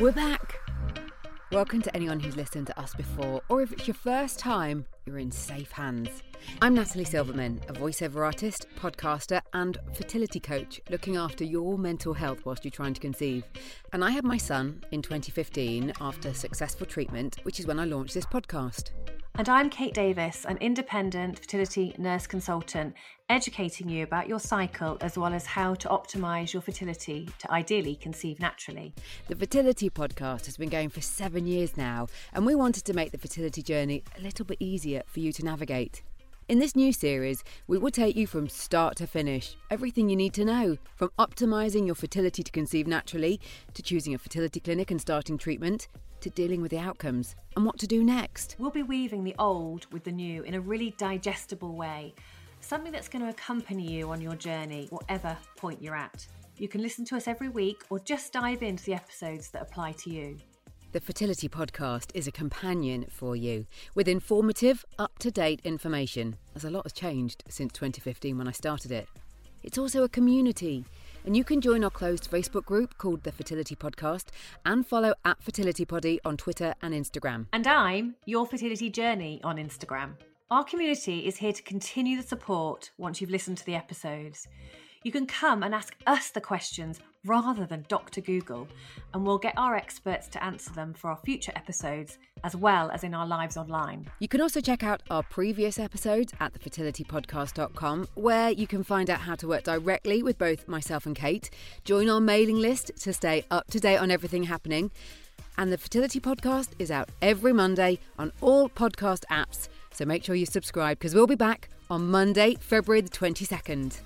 We're back. Welcome to anyone who's listened to us before, or if it's your first time, you're in safe hands. I'm Natalie Silverman, a voiceover artist, podcaster, and fertility coach looking after your mental health whilst you're trying to conceive. And I had my son in 2015 after successful treatment, which is when I launched this podcast. And I'm Kate Davies, an independent fertility nurse consultant, educating you about your cycle as well as how to optimise your fertility to ideally conceive naturally. The Fertility Podcast has been going for seven years now, and we wanted to make the fertility journey a little bit easier for you to navigate. In this new series, we will take you from start to finish, everything you need to know, from optimising your fertility to conceive naturally, to choosing a fertility clinic and starting treatment, to dealing with the outcomes and what to do next. We'll be weaving the old with the new in a really digestible way, something that's going to accompany you on your journey, whatever point you're at. You can listen to us every week or just dive into the episodes that apply to you. The Fertility Podcast is a companion for you with informative, up to date information, as a lot has changed since 2015 when I started it. It's also a community, and you can join our closed Facebook group called The Fertility Podcast and follow at Fertility Poddy on Twitter and Instagram. And I'm Your Fertility Journey on Instagram. Our community is here to continue the support once you've listened to the episodes. You can come and ask us the questions rather than Dr. Google, and we'll get our experts to answer them for our future episodes as well as in our lives online. You can also check out our previous episodes at thefertilitypodcast.com, where you can find out how to work directly with both myself and Kate, join our mailing list to stay up to date on everything happening. And the Fertility Podcast is out every Monday on all podcast apps. So make sure you subscribe because we'll be back on Monday, February the 22nd.